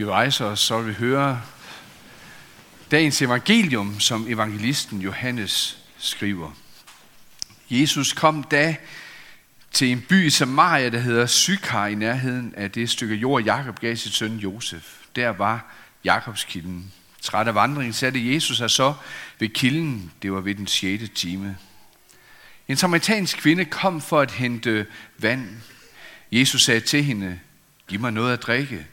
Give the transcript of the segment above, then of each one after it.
Vi rejser os, så vi høre dagens evangelium, som evangelisten Johannes skriver. Jesus kom da til en by i Samaria, der hedder Sykar, i nærheden af det stykke jord, Jakob gav sit søn Josef. Der var Jakobs kilden. Træt af vandringen satte Jesus sig så ved kilden. Det var ved den 6. time. En samaritansk kvinde kom for at hente vand. Jesus sagde til hende, giv mig noget at drikke.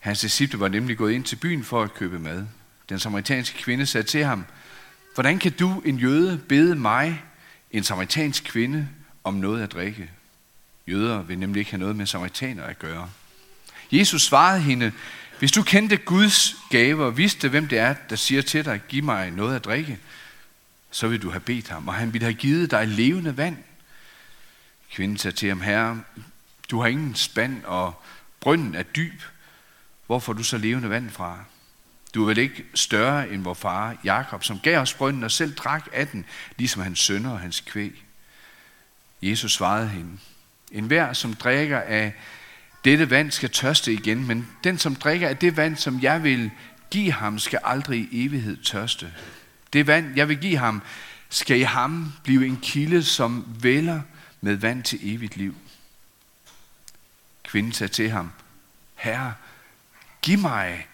Hans disciple var nemlig gået ind til byen for at købe mad. Den samaritanske kvinde sagde til ham, hvordan kan du, en jøde, bede mig, en samaritansk kvinde, om noget at drikke? Jøder vil nemlig ikke have noget med samaritaner at gøre. Jesus svarede hende, hvis du kendte Guds gaver og vidste, hvem det er, der siger til dig, giv mig noget at drikke, så vil du have bedt ham, og han ville have givet dig levende vand. Kvinden sagde til ham, herre, du har ingen spand, og brønden er dyb. Hvor får du så levende vand fra? Du er vel ikke større end vor far Jakob, som gav os brønden og selv drak af den, ligesom hans sønner og hans kvæg. Jesus svarede hende, en hver, som drikker af dette vand, skal tørste igen, men den, som drikker af det vand, som jeg vil give ham, skal aldrig i evighed tørste. Det vand, jeg vil give ham, skal i ham blive en kilde, som vælger med vand til evigt liv. Kvinden sagde til ham, Herre, giv mig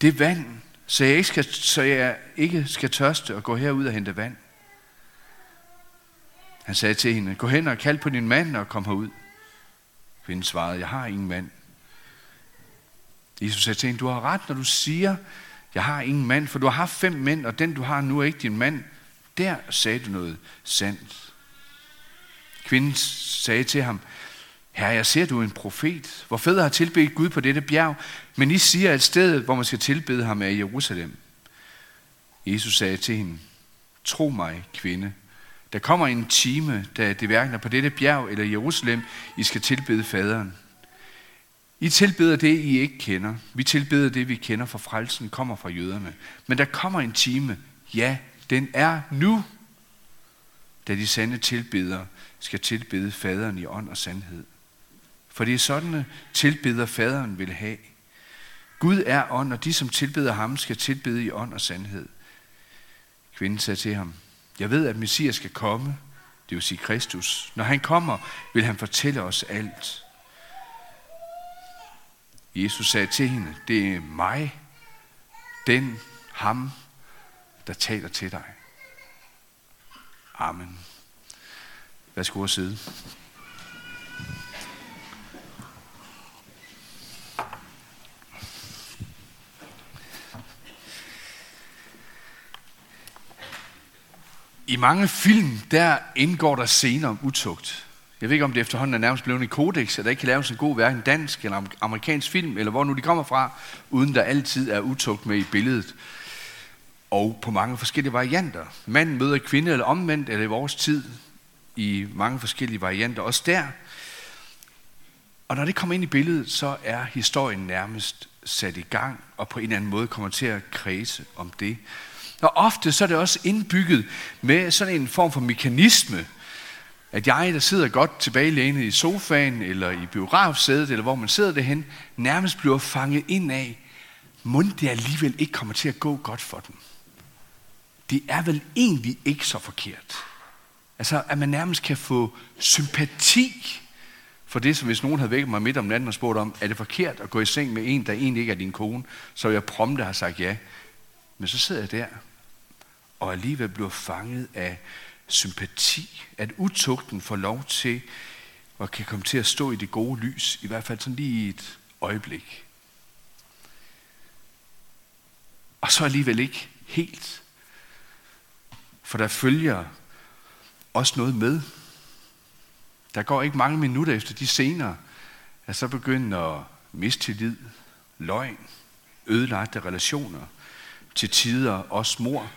det vand, så jeg ikke skal, så jeg ikke skal tørste og gå herud og hente vand. Han sagde til hende, gå hen og kald på din mand og kom herud. Kvinden svarede, jeg har ingen mand. Jesus sagde til hende, du har ret, når du siger, jeg har ingen mand, for du har haft fem mænd, og den du har nu er ikke din mand. Der sagde du noget sandt. Kvinden sagde til ham, Herre, jeg ser, du er en profet. Hvor fædre har tilbedt Gud på dette bjerg, men I siger, at stedet, hvor man skal tilbede ham, er i Jerusalem. Jesus sagde til hende, tro mig, kvinde, der kommer en time, da det hverken er på dette bjerg eller Jerusalem, I skal tilbede faderen. I tilbeder det, I ikke kender. Vi tilbeder det, vi kender, for frelsen kommer fra jøderne. Men der kommer en time, ja, den er nu, da de sande tilbedere skal tilbede faderen i ånd og sandhed. For det er sådan, tilbeder faderen vil have. Gud er ånd, og de, som tilbeder ham, skal tilbede i ånd og sandhed. Kvinden sagde til ham, jeg ved, at Messias skal komme, det vil sige Kristus. Når han kommer, vil han fortælle os alt. Jesus sagde til hende, det er mig, den, ham, der taler til dig. Amen. Værsgo at sidde. I mange film, der indgår der scener om utugt. Jeg ved ikke, om det efterhånden er nærmest blevet en kodex, at der ikke kan laves en god hverken dansk eller amerikansk film, eller hvor nu de kommer fra, uden der altid er utugt med i billedet. Og på mange forskellige varianter. Mand møder kvinde, eller omvendt, eller i vores tid, i mange forskellige varianter. Også der. Og når det kommer ind i billedet, så er historien nærmest sat i gang, og på en eller anden måde kommer til at kredse om det. Og ofte så er det også indbygget med sådan en form for mekanisme, at jeg, der sidder godt tilbagelænet i sofaen, eller i biografsædet, eller hvor man sidder derhen, nærmest bliver fanget ind af, må det alligevel ikke kommer til at gå godt for dem. Det er vel egentlig ikke så forkert. Altså, at man nærmest kan få sympati for det, som hvis nogen havde vækket mig midt om natten og spurgt om, er det forkert at gå i seng med en, der egentlig ikke er din kone, så jeg prompte har sagt ja. Men så sidder jeg der, og alligevel bliver fanget af sympati, at utugten får lov til og kan komme til at stå i det gode lys, i hvert fald sådan lige i et øjeblik. Og så alligevel ikke helt. For der følger også noget med. Der går ikke mange minutter efter de scener, at så begynder mistillid, løgn, ødelagte relationer, til tider også mor,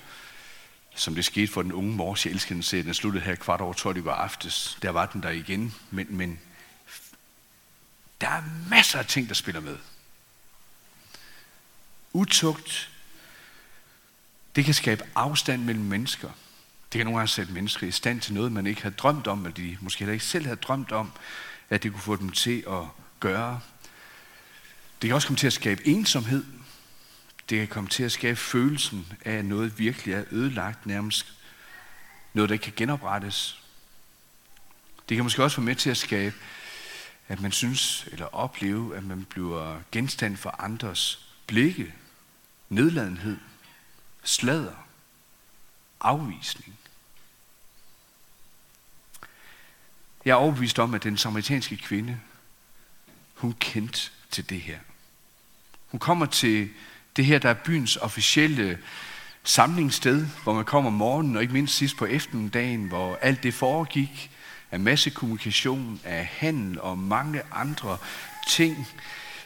som det skete for den unge mors, jeg elsker den serie, den sluttede her kvart over 12 i går aftes. Der var den der igen, men, men der er masser af ting, der spiller med. Utugt, det kan skabe afstand mellem mennesker. Det kan nogle gange sætte mennesker i stand til noget, man ikke havde drømt om, eller de måske heller ikke selv havde drømt om, at det kunne få dem til at gøre. Det kan også komme til at skabe ensomhed. Det kan komme til at skabe følelsen af, at noget virkelig er ødelagt, nærmest noget, der ikke kan genoprettes. Det kan måske også være med til at skabe, at man synes eller opleve, at man bliver genstand for andres blikke, nedladenhed, slader, afvisning. Jeg er overbevist om, at den samaritanske kvinde, hun kendte til det her. Hun kommer til det her, der er byens officielle samlingssted, hvor man kommer om morgenen, og ikke mindst sidst på eftermiddagen, hvor alt det foregik af massekommunikation, af handel og mange andre ting.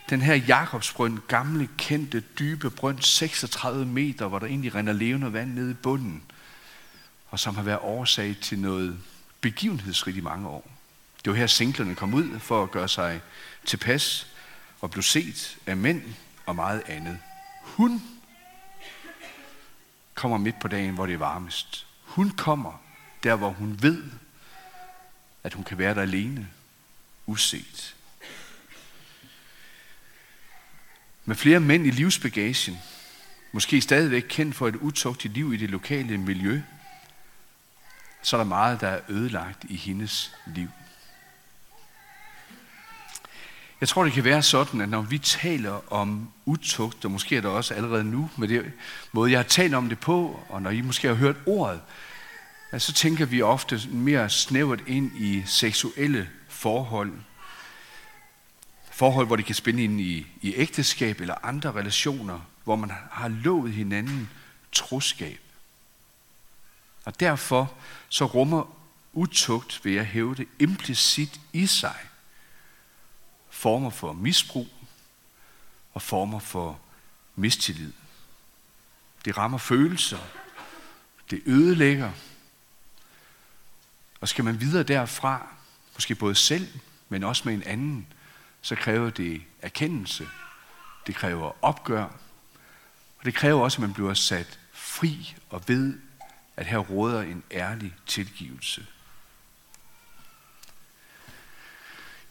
Den her Jakobsbrønd, gamle, kendte, dybe brønd, 36 meter, hvor der egentlig render levende vand ned i bunden, og som har været årsag til noget begivenhedsrigt i mange år. Det var her singlerne kom ud for at gøre sig tilpas og blev set af mænd og meget andet. Hun kommer midt på dagen, hvor det er varmest. Hun kommer der, hvor hun ved, at hun kan være der alene, uset. Med flere mænd i livsbagagen, måske stadigvæk kendt for et utugtigt liv i det lokale miljø, så er der meget, der er ødelagt i hendes liv. Jeg tror, det kan være sådan, at når vi taler om utugt, og måske er det også allerede nu, med det måde, jeg har talt om det på, og når I måske har hørt ordet, så tænker vi ofte mere snævert ind i seksuelle forhold. Forhold, hvor det kan spænde ind i, i ægteskab eller andre relationer, hvor man har lovet hinanden troskab. Og derfor så rummer utugt, vil jeg hævde, implicit i sig former for misbrug og former for mistillid. Det rammer følelser. Det ødelægger. Og skal man videre derfra, måske både selv, men også med en anden, så kræver det erkendelse. Det kræver opgør. Og det kræver også, at man bliver sat fri og ved, at her råder en ærlig tilgivelse.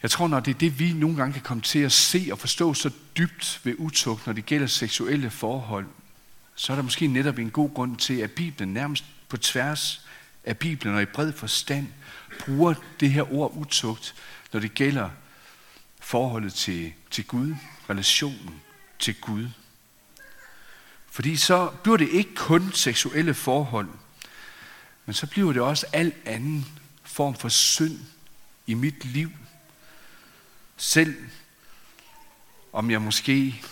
Jeg tror, når det er det, vi nogle gange kan komme til at se og forstå så dybt ved utugt, når det gælder seksuelle forhold, så er der måske netop en god grund til, at Bibelen nærmest på tværs af Bibelen og i bred forstand bruger det her ord utugt, når det gælder forholdet til, til Gud, relationen til Gud. Fordi så bliver det ikke kun seksuelle forhold, men så bliver det også al anden form for synd i mit liv, selv om jeg måske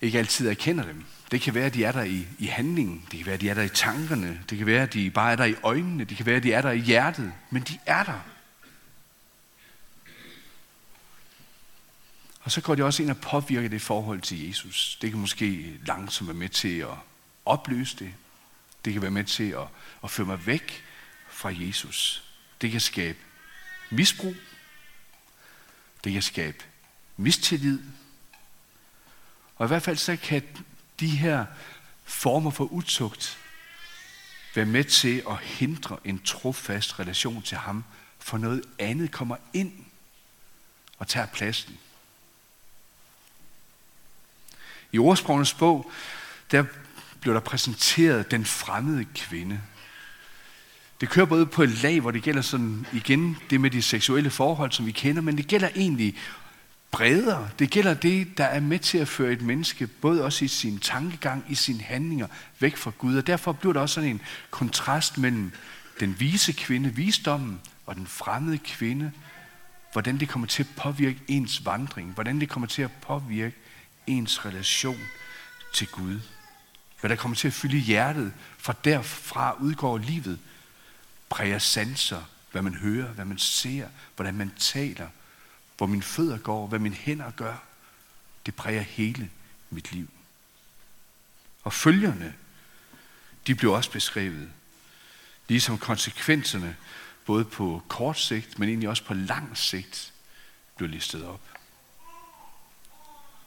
ikke altid erkender dem. Det kan være, at de er der i, i handlingen. Det kan være, at de er der i tankerne. Det kan være, at de bare er der i øjnene. Det kan være, at de er der i hjertet. Men de er der. Og så går det også ind og påvirker det forhold til Jesus. Det kan måske langsomt være med til at opløse det. Det kan være med til at, at føre mig væk fra Jesus. Det kan skabe misbrug. Det kan skabe mistillid. Og i hvert fald så kan de her former for utugt være med til at hindre en trofast relation til ham, for noget andet kommer ind og tager pladsen. I ordsprogenes bog, der blev der præsenteret den fremmede kvinde. Det kører både på et lag, hvor det gælder sådan igen det med de seksuelle forhold, som vi kender, men det gælder egentlig bredere. Det gælder det, der er med til at føre et menneske, både også i sin tankegang, i sine handlinger, væk fra Gud. Og derfor bliver der også sådan en kontrast mellem den vise kvinde, visdommen, og den fremmede kvinde, hvordan det kommer til at påvirke ens vandring, hvordan det kommer til at påvirke ens relation til Gud. Hvad der kommer til at fylde hjertet, for derfra udgår livet præger sanser, hvad man hører, hvad man ser, hvordan man taler, hvor mine fødder går, hvad mine hænder gør. Det præger hele mit liv. Og følgerne, de blev også beskrevet. Ligesom konsekvenserne, både på kort sigt, men egentlig også på lang sigt, blev listet op.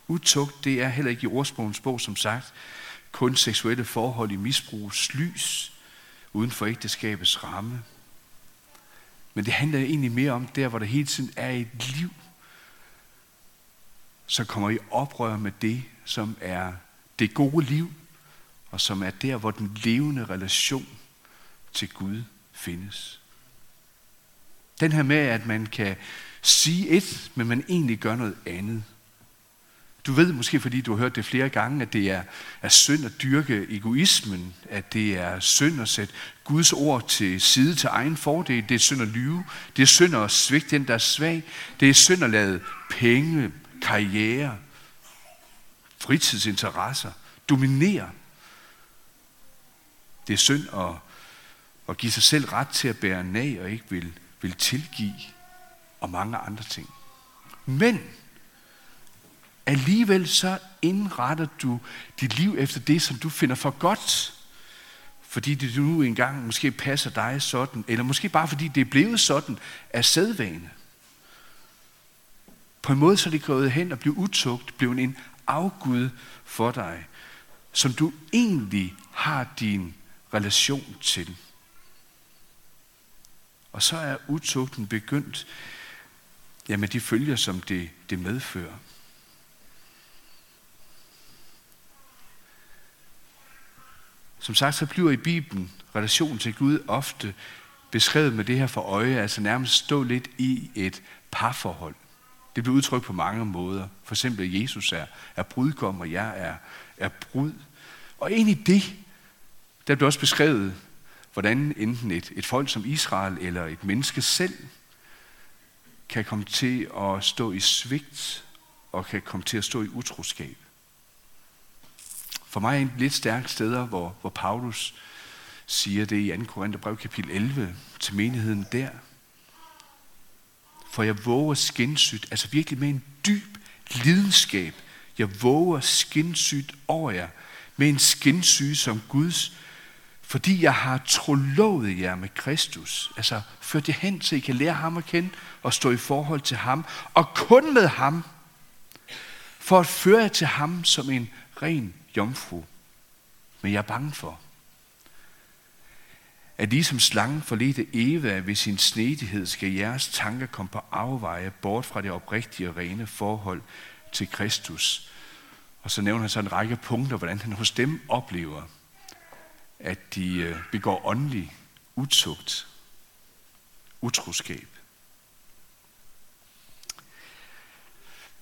Utugt, det er heller ikke i ordsprogens bog, som sagt, kun seksuelle forhold i misbrugs lys, uden for ægteskabets ramme. Men det handler egentlig mere om der, hvor der hele tiden er et liv, så kommer I oprør med det, som er det gode liv, og som er der, hvor den levende relation til Gud findes. Den her med, at man kan sige et, men man egentlig gør noget andet. Du ved måske, fordi du har hørt det flere gange, at det er, er synd at dyrke egoismen, at det er synd at sætte Guds ord til side til egen fordel, det er synd at lyve, det er synd at svigte den, der er svag, det er synd at lade penge, karriere, fritidsinteresser dominere. Det er synd at, at give sig selv ret til at bære nag og ikke vil, vil tilgive og mange andre ting. Men alligevel så indretter du dit liv efter det, som du finder for godt. Fordi det nu engang måske passer dig sådan, eller måske bare fordi det er blevet sådan af sædvane. På en måde så er det gået hen og blevet utugt, blevet en afgud for dig, som du egentlig har din relation til. Og så er utugten begyndt ja, med de følger, som det, det medfører. Som sagt, så bliver i Bibelen relation til Gud ofte beskrevet med det her for øje, altså nærmest stå lidt i et parforhold. Det bliver udtrykt på mange måder. For eksempel, at Jesus er, er brudgom, og jeg er, er brud. Og ind i det, der bliver også beskrevet, hvordan enten et, et folk som Israel eller et menneske selv kan komme til at stå i svigt og kan komme til at stå i utroskab. For mig en lidt stærk steder, hvor, hvor Paulus siger det i 2. Korintherbrev kapitel 11 til menigheden der. For jeg våger skinsygt, altså virkelig med en dyb lidenskab, jeg våger skinsygt over jer, med en skinsyge som Guds, fordi jeg har trolovet jer med Kristus. Altså ført jer hen, så I kan lære ham at kende og stå i forhold til ham, og kun med ham, for at føre jer til ham som en ren jomfru. Men jeg er bange for, at ligesom slangen forledte Eva ved sin snedighed, skal jeres tanker komme på afveje bort fra det oprigtige og rene forhold til Kristus. Og så nævner han så en række punkter, hvordan han hos dem oplever, at de øh, begår åndelig utugt, utroskab.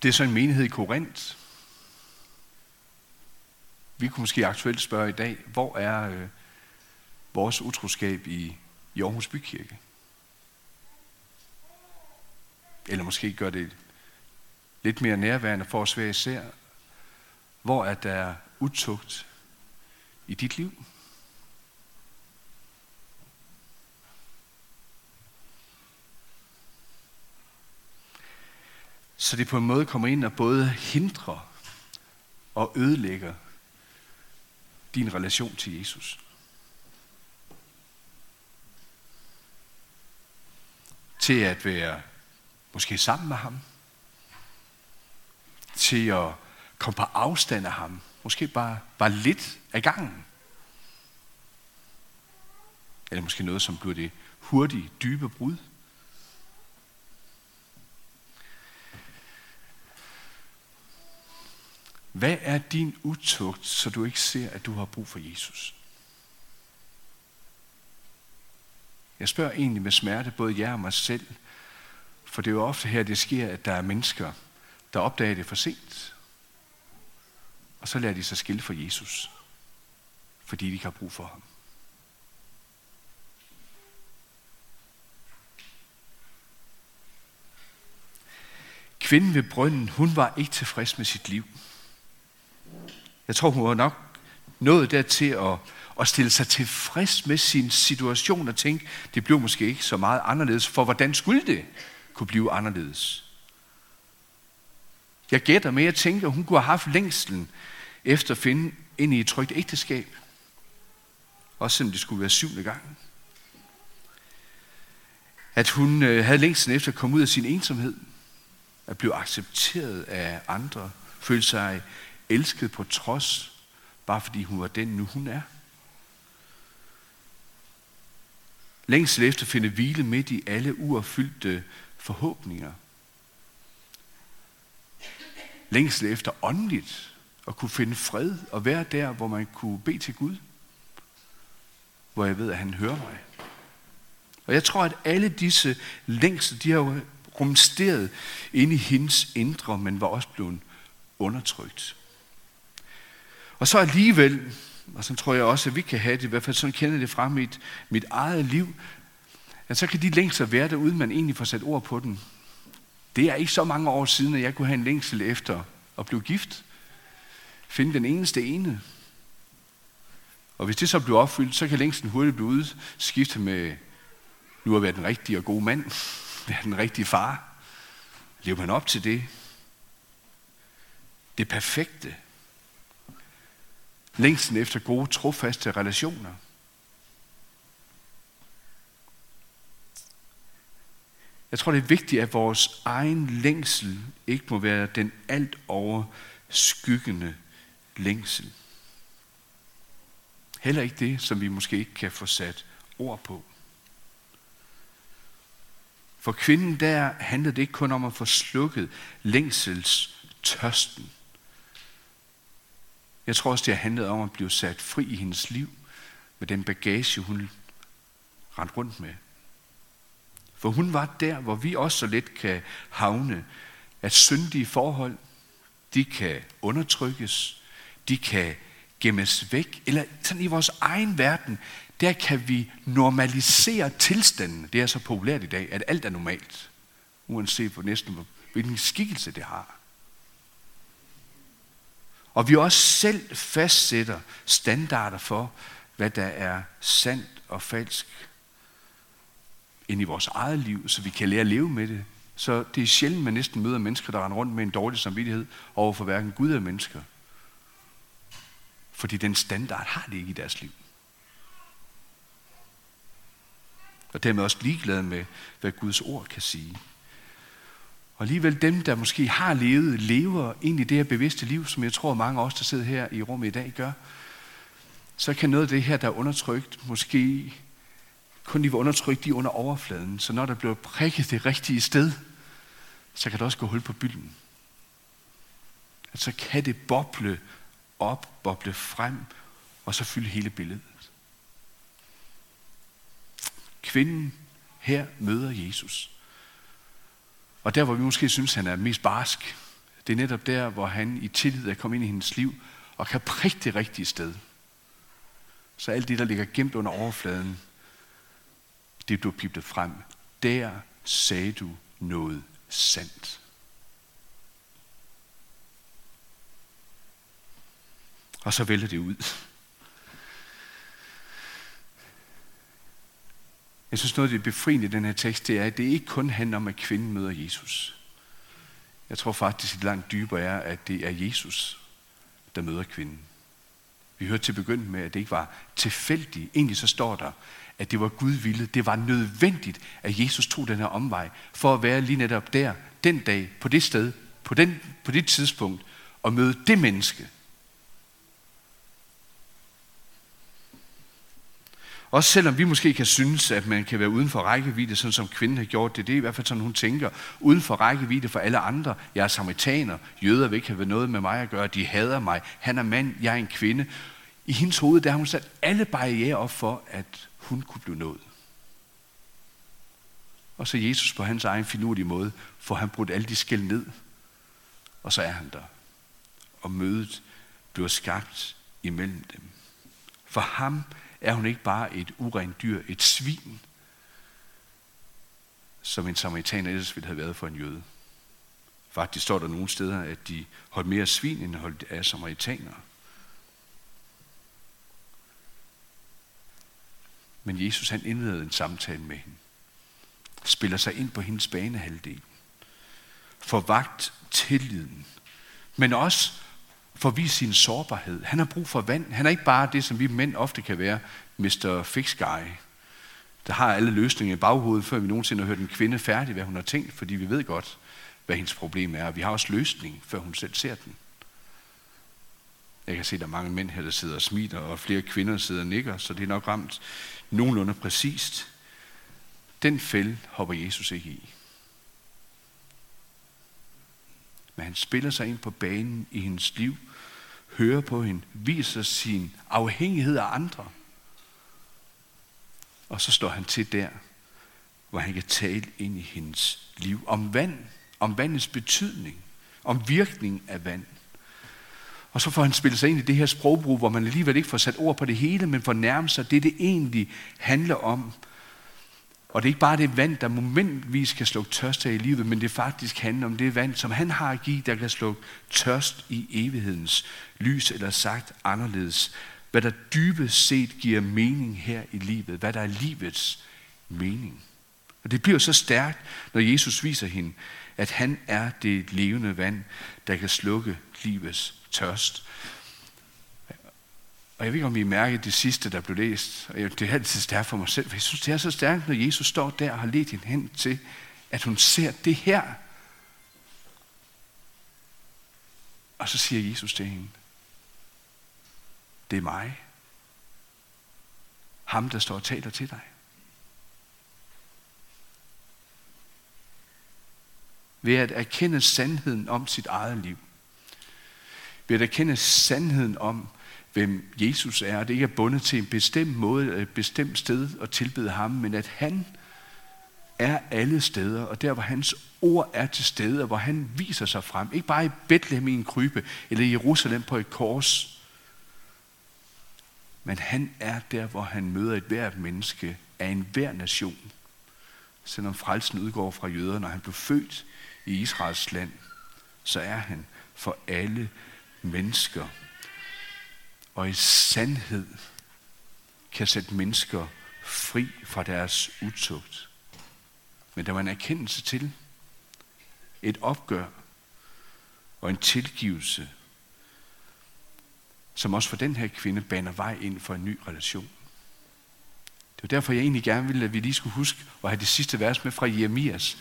Det er så en menighed i Korinth. Vi kunne måske aktuelt spørge i dag, hvor er øh, vores utroskab i, i Aarhus Bykirke? Eller måske gør det lidt mere nærværende for os hver især. Hvor er der utugt i dit liv? Så det på en måde kommer ind og både hindrer og ødelægger din relation til Jesus. Til at være måske sammen med ham. Til at komme på afstand af ham. Måske bare, bare lidt af gangen. Eller måske noget, som bliver det hurtige, dybe brud. Hvad er din utugt, så du ikke ser, at du har brug for Jesus? Jeg spørger egentlig med smerte både jer og mig selv, for det er jo ofte her, det sker, at der er mennesker, der opdager det for sent, og så lader de sig skille for Jesus, fordi de ikke har brug for ham. Kvinden ved brønden, hun var ikke tilfreds med sit liv. Jeg tror, hun var nok nået dertil at, at stille sig tilfreds med sin situation og tænke, det blev måske ikke så meget anderledes, for hvordan skulle det kunne blive anderledes? Jeg gætter med, at tænke, at hun kunne have haft længslen efter at finde ind i et trygt ægteskab. Også selvom det skulle være syvende gang. At hun øh, havde længslen efter at komme ud af sin ensomhed. At blive accepteret af andre. Føle sig elsket på trods, bare fordi hun var den, nu hun er. Længsel efter finde hvile midt i alle uopfyldte forhåbninger. længsel efter åndeligt at kunne finde fred og være der, hvor man kunne bede til Gud. Hvor jeg ved, at han hører mig. Og jeg tror, at alle disse længsel, de har jo rumsteret inde i hendes indre, men var også blevet undertrykt. Og så alligevel, og så tror jeg også, at vi kan have det, i hvert fald sådan kender det fra mit, mit eget liv, at så kan de længsler være der, uden man egentlig får sat ord på den. Det er ikke så mange år siden, at jeg kunne have en længsel efter at blive gift. Finde den eneste ene. Og hvis det så bliver opfyldt, så kan længslen hurtigt blive udskiftet med, nu at være den rigtige og gode mand, være den rigtige far. Lever man op til det? Det perfekte. Længsten efter gode, trofaste relationer. Jeg tror, det er vigtigt, at vores egen længsel ikke må være den alt over skyggende længsel. Heller ikke det, som vi måske ikke kan få sat ord på. For kvinden der handlede det ikke kun om at få slukket længsels tørsten. Jeg tror også, det handlede om at blive sat fri i hendes liv med den bagage, hun rendte rundt med. For hun var der, hvor vi også så let kan havne, at syndige forhold, de kan undertrykkes, de kan gemmes væk, eller sådan i vores egen verden, der kan vi normalisere tilstanden. Det er så populært i dag, at alt er normalt, uanset på næsten hvilken skikkelse det har. Og vi også selv fastsætter standarder for, hvad der er sandt og falsk ind i vores eget liv, så vi kan lære at leve med det. Så det er sjældent, man næsten møder mennesker, der render rundt med en dårlig samvittighed over for hverken Gud eller mennesker. Fordi den standard har de ikke i deres liv. Og dermed også ligeglade med, hvad Guds ord kan sige. Og alligevel dem, der måske har levet, lever ind i det her bevidste liv, som jeg tror mange af os, der sidder her i rummet i dag, gør, så kan noget af det her, der er undertrykt, måske kun lige være undertrykt lige under overfladen. Så når der bliver prikket det rigtige sted, så kan der også gå hul på bylden. At så kan det boble op, boble frem, og så fylde hele billedet. Kvinden her møder Jesus. Og der, hvor vi måske synes, han er mest barsk, det er netop der, hvor han i tillid er kommet ind i hendes liv, og kan prikke det rigtige sted. Så alt det, der ligger gemt under overfladen, det du piblet frem. Der sagde du noget sandt. Og så vælter det ud. Jeg synes noget af det befriende i den her tekst, det er, at det ikke kun handler om, at kvinden møder Jesus. Jeg tror faktisk, at det langt dybere er, at det er Jesus, der møder kvinden. Vi hørte til begyndelsen med, at det ikke var tilfældigt. Egentlig så står der, at det var Gud ville. Det var nødvendigt, at Jesus tog den her omvej, for at være lige netop der, den dag, på det sted, på, den, på det tidspunkt, og møde det menneske, Også selvom vi måske kan synes, at man kan være uden for rækkevidde, sådan som kvinden har gjort det. Det er i hvert fald sådan, hun tænker. Uden for rækkevidde for alle andre. Jeg er samaritaner. Jøder vil ikke have noget med mig at gøre. De hader mig. Han er mand. Jeg er en kvinde. I hendes hoved, der har hun sat alle barriere op for, at hun kunne blive nået. Og så Jesus på hans egen finurlige måde, får han brudt alle de skæld ned. Og så er han der. Og mødet bliver skabt imellem dem. For ham er hun ikke bare et urent dyr, et svin, som en samaritaner ellers ville have været for en jøde. Faktisk står der nogle steder, at de holdt mere svin, end holdt af samaritanere. Men Jesus han indleder en samtale med hende. Spiller sig ind på hendes banehalvdel. Forvagt tilliden. Men også for at vise sin sårbarhed. Han har brug for vand. Han er ikke bare det, som vi mænd ofte kan være, Mr. Fix Guy, der har alle løsninger i baghovedet, før vi nogensinde har hørt en kvinde færdig, hvad hun har tænkt, fordi vi ved godt, hvad hendes problem er. Vi har også løsning, før hun selv ser den. Jeg kan se, at der er mange mænd her, der sidder og smiler, og flere kvinder sidder og nikker, så det er nok ramt nogenlunde præcist. Den fælde hopper Jesus ikke i. Men han spiller sig ind på banen i hendes liv, hører på hende, viser sin afhængighed af andre. Og så står han til der, hvor han kan tale ind i hendes liv om vand, om vandets betydning, om virkning af vand. Og så får han spillet sig ind i det her sprogbrug, hvor man alligevel ikke får sat ord på det hele, men får nærmet sig det, det egentlig handler om. Og det er ikke bare det vand, der momentvis kan slukke tørst af i livet, men det faktisk handler om det vand, som han har at give, der kan slukke tørst i evighedens lys, eller sagt anderledes. Hvad der dybest set giver mening her i livet. Hvad der er livets mening. Og det bliver så stærkt, når Jesus viser hende, at han er det levende vand, der kan slukke livets tørst. Og jeg ved ikke, om I mærker det sidste, der blev læst. Og det er altid stærkt for mig selv, for jeg synes, det er så stærkt, når Jesus står der og har ledt hende hen til, at hun ser det her. Og så siger Jesus til hende, det er mig. Ham, der står og taler til dig. Ved at erkende sandheden om sit eget liv. Ved at erkende sandheden om, hvem Jesus er. At det ikke er bundet til en bestemt måde, et bestemt sted at tilbede ham, men at han er alle steder, og der hvor hans ord er til stede, og hvor han viser sig frem. Ikke bare i Bethlehem i en krybe, eller i Jerusalem på et kors, men han er der, hvor han møder et hvert menneske af en hver nation. Selvom frelsen udgår fra jøder, når han blev født i Israels land, så er han for alle mennesker og i sandhed kan sætte mennesker fri fra deres utugt. Men der var en erkendelse til, et opgør og en tilgivelse, som også for den her kvinde baner vej ind for en ny relation. Det var derfor, jeg egentlig gerne ville, at vi lige skulle huske at have det sidste vers med fra Jeremias.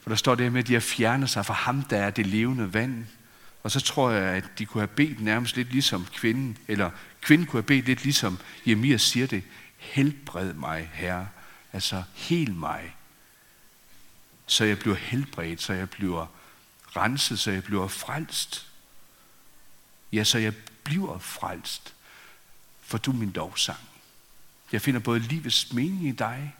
For der står det med, at de har fjernet sig fra ham, der er det levende vand. Og så tror jeg, at de kunne have bedt nærmest lidt ligesom kvinden, eller kvinden kunne have bedt lidt ligesom Jeremias siger det, helbred mig, Herre. Altså, hel mig. Så jeg bliver helbredt, så jeg bliver renset, så jeg bliver frelst. Ja, så jeg bliver frelst, for du er min lovsang. Jeg finder både livets mening i dig,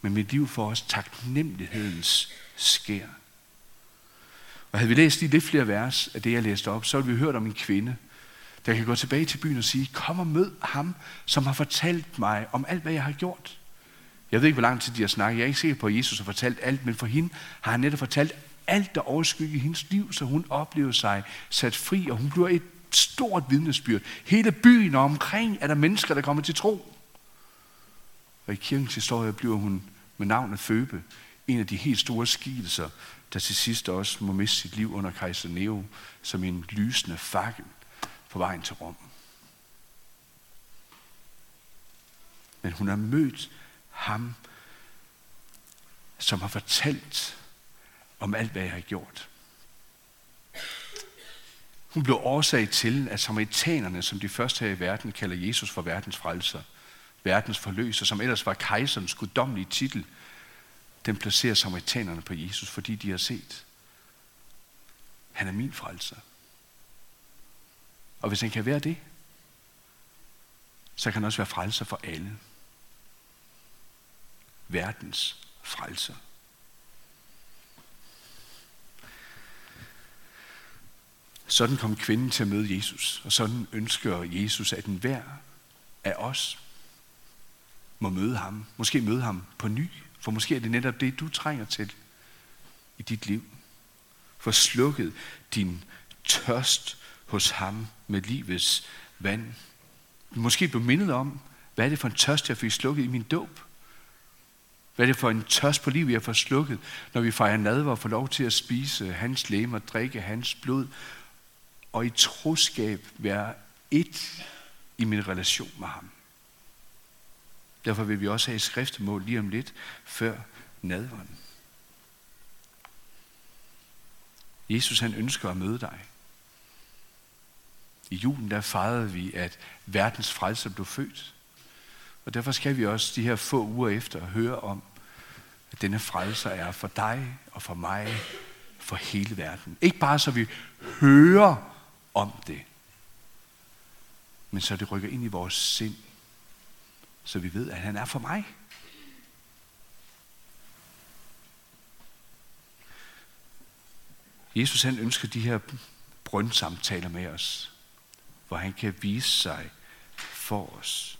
men mit liv får også taknemmelighedens skær. Og havde vi læst lige lidt flere vers af det, jeg læste op, så ville vi hørt om en kvinde, der kan gå tilbage til byen og sige, kom og mød ham, som har fortalt mig om alt, hvad jeg har gjort. Jeg ved ikke, hvor lang tid de har snakket. Jeg er ikke sikker på, at Jesus har fortalt alt, men for hende har han netop fortalt alt, der overskygger hendes liv, så hun oplever sig sat fri, og hun bliver et stort vidnesbyrd. Hele byen og omkring er der mennesker, der kommer til tro. Og i kirkens historie bliver hun med navnet Føbe en af de helt store skikkelser, der til sidst også må miste sit liv under kejser Neo som en lysende fakkel på vejen til Rom. Men hun har mødt ham, som har fortalt om alt, hvad jeg har gjort. Hun blev årsag til, at samaritanerne, som de første her i verden kalder Jesus for verdens frelser, verdens forløser, som ellers var kejserens guddommelige titel, den placerer samaritanerne på Jesus, fordi de har set, han er min frelser. Og hvis han kan være det, så kan han også være frelser for alle. Verdens frelser. Sådan kom kvinden til at møde Jesus, og sådan ønsker Jesus, at enhver af os må møde ham. Måske møde ham på ny, for måske er det netop det, du trænger til i dit liv. For slukket din tørst hos ham med livets vand. Måske blev mindet om, hvad er det for en tørst, jeg fik slukket i min dåb? Hvad er det for en tørst på livet, jeg får slukket, når vi fejrer nadver og får lov til at spise hans læme og drikke hans blod, og i troskab være et i min relation med ham. Derfor vil vi også have et skriftemål lige om lidt før nadveren. Jesus han ønsker at møde dig. I julen der fejrede vi, at verdens frelser blev født. Og derfor skal vi også de her få uger efter høre om, at denne frelser er for dig og for mig for hele verden. Ikke bare så vi hører om det, men så det rykker ind i vores sind, så vi ved, at han er for mig. Jesus han ønsker de her brøndsamtaler med os, hvor han kan vise sig for os.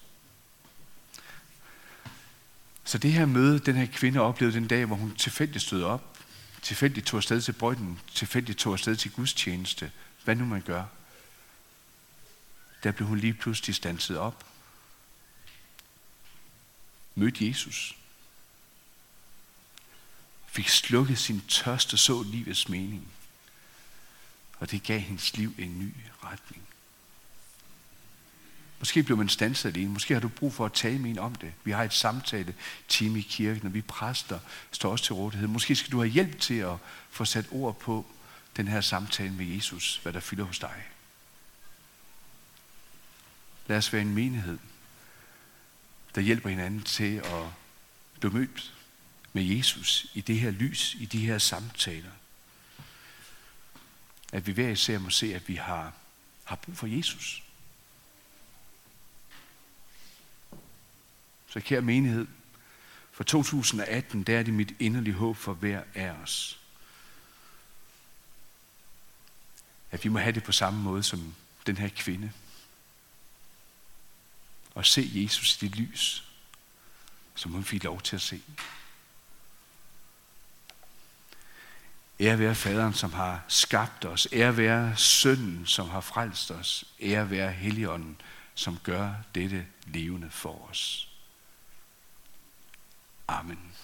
Så det her møde, den her kvinde oplevede den dag, hvor hun tilfældigt stod op, tilfældigt tog afsted til brønden, tilfældigt tog afsted til gudstjeneste, hvad nu man gør, der blev hun lige pludselig stanset op. Mødte Jesus. Fik slukket sin tørste så livets mening. Og det gav hendes liv en ny retning. Måske blev man stanset alene. Måske har du brug for at tale med en om det. Vi har et samtale team i kirken, og vi præster står også til rådighed. Måske skal du have hjælp til at få sat ord på den her samtale med Jesus, hvad der fylder hos dig. Lad os være en menighed, der hjælper hinanden til at blive mødt med Jesus i det her lys, i de her samtaler. At vi hver især må se, at vi har, har brug for Jesus. Så kære menighed, for 2018, der er det mit inderlige håb for hver af os. At vi må have det på samme måde som den her kvinde og se Jesus i det lys, som hun fik lov til at se. Ære være faderen, som har skabt os. Ære være sønnen, som har frelst os. Ære være heligånden, som gør dette levende for os. Amen.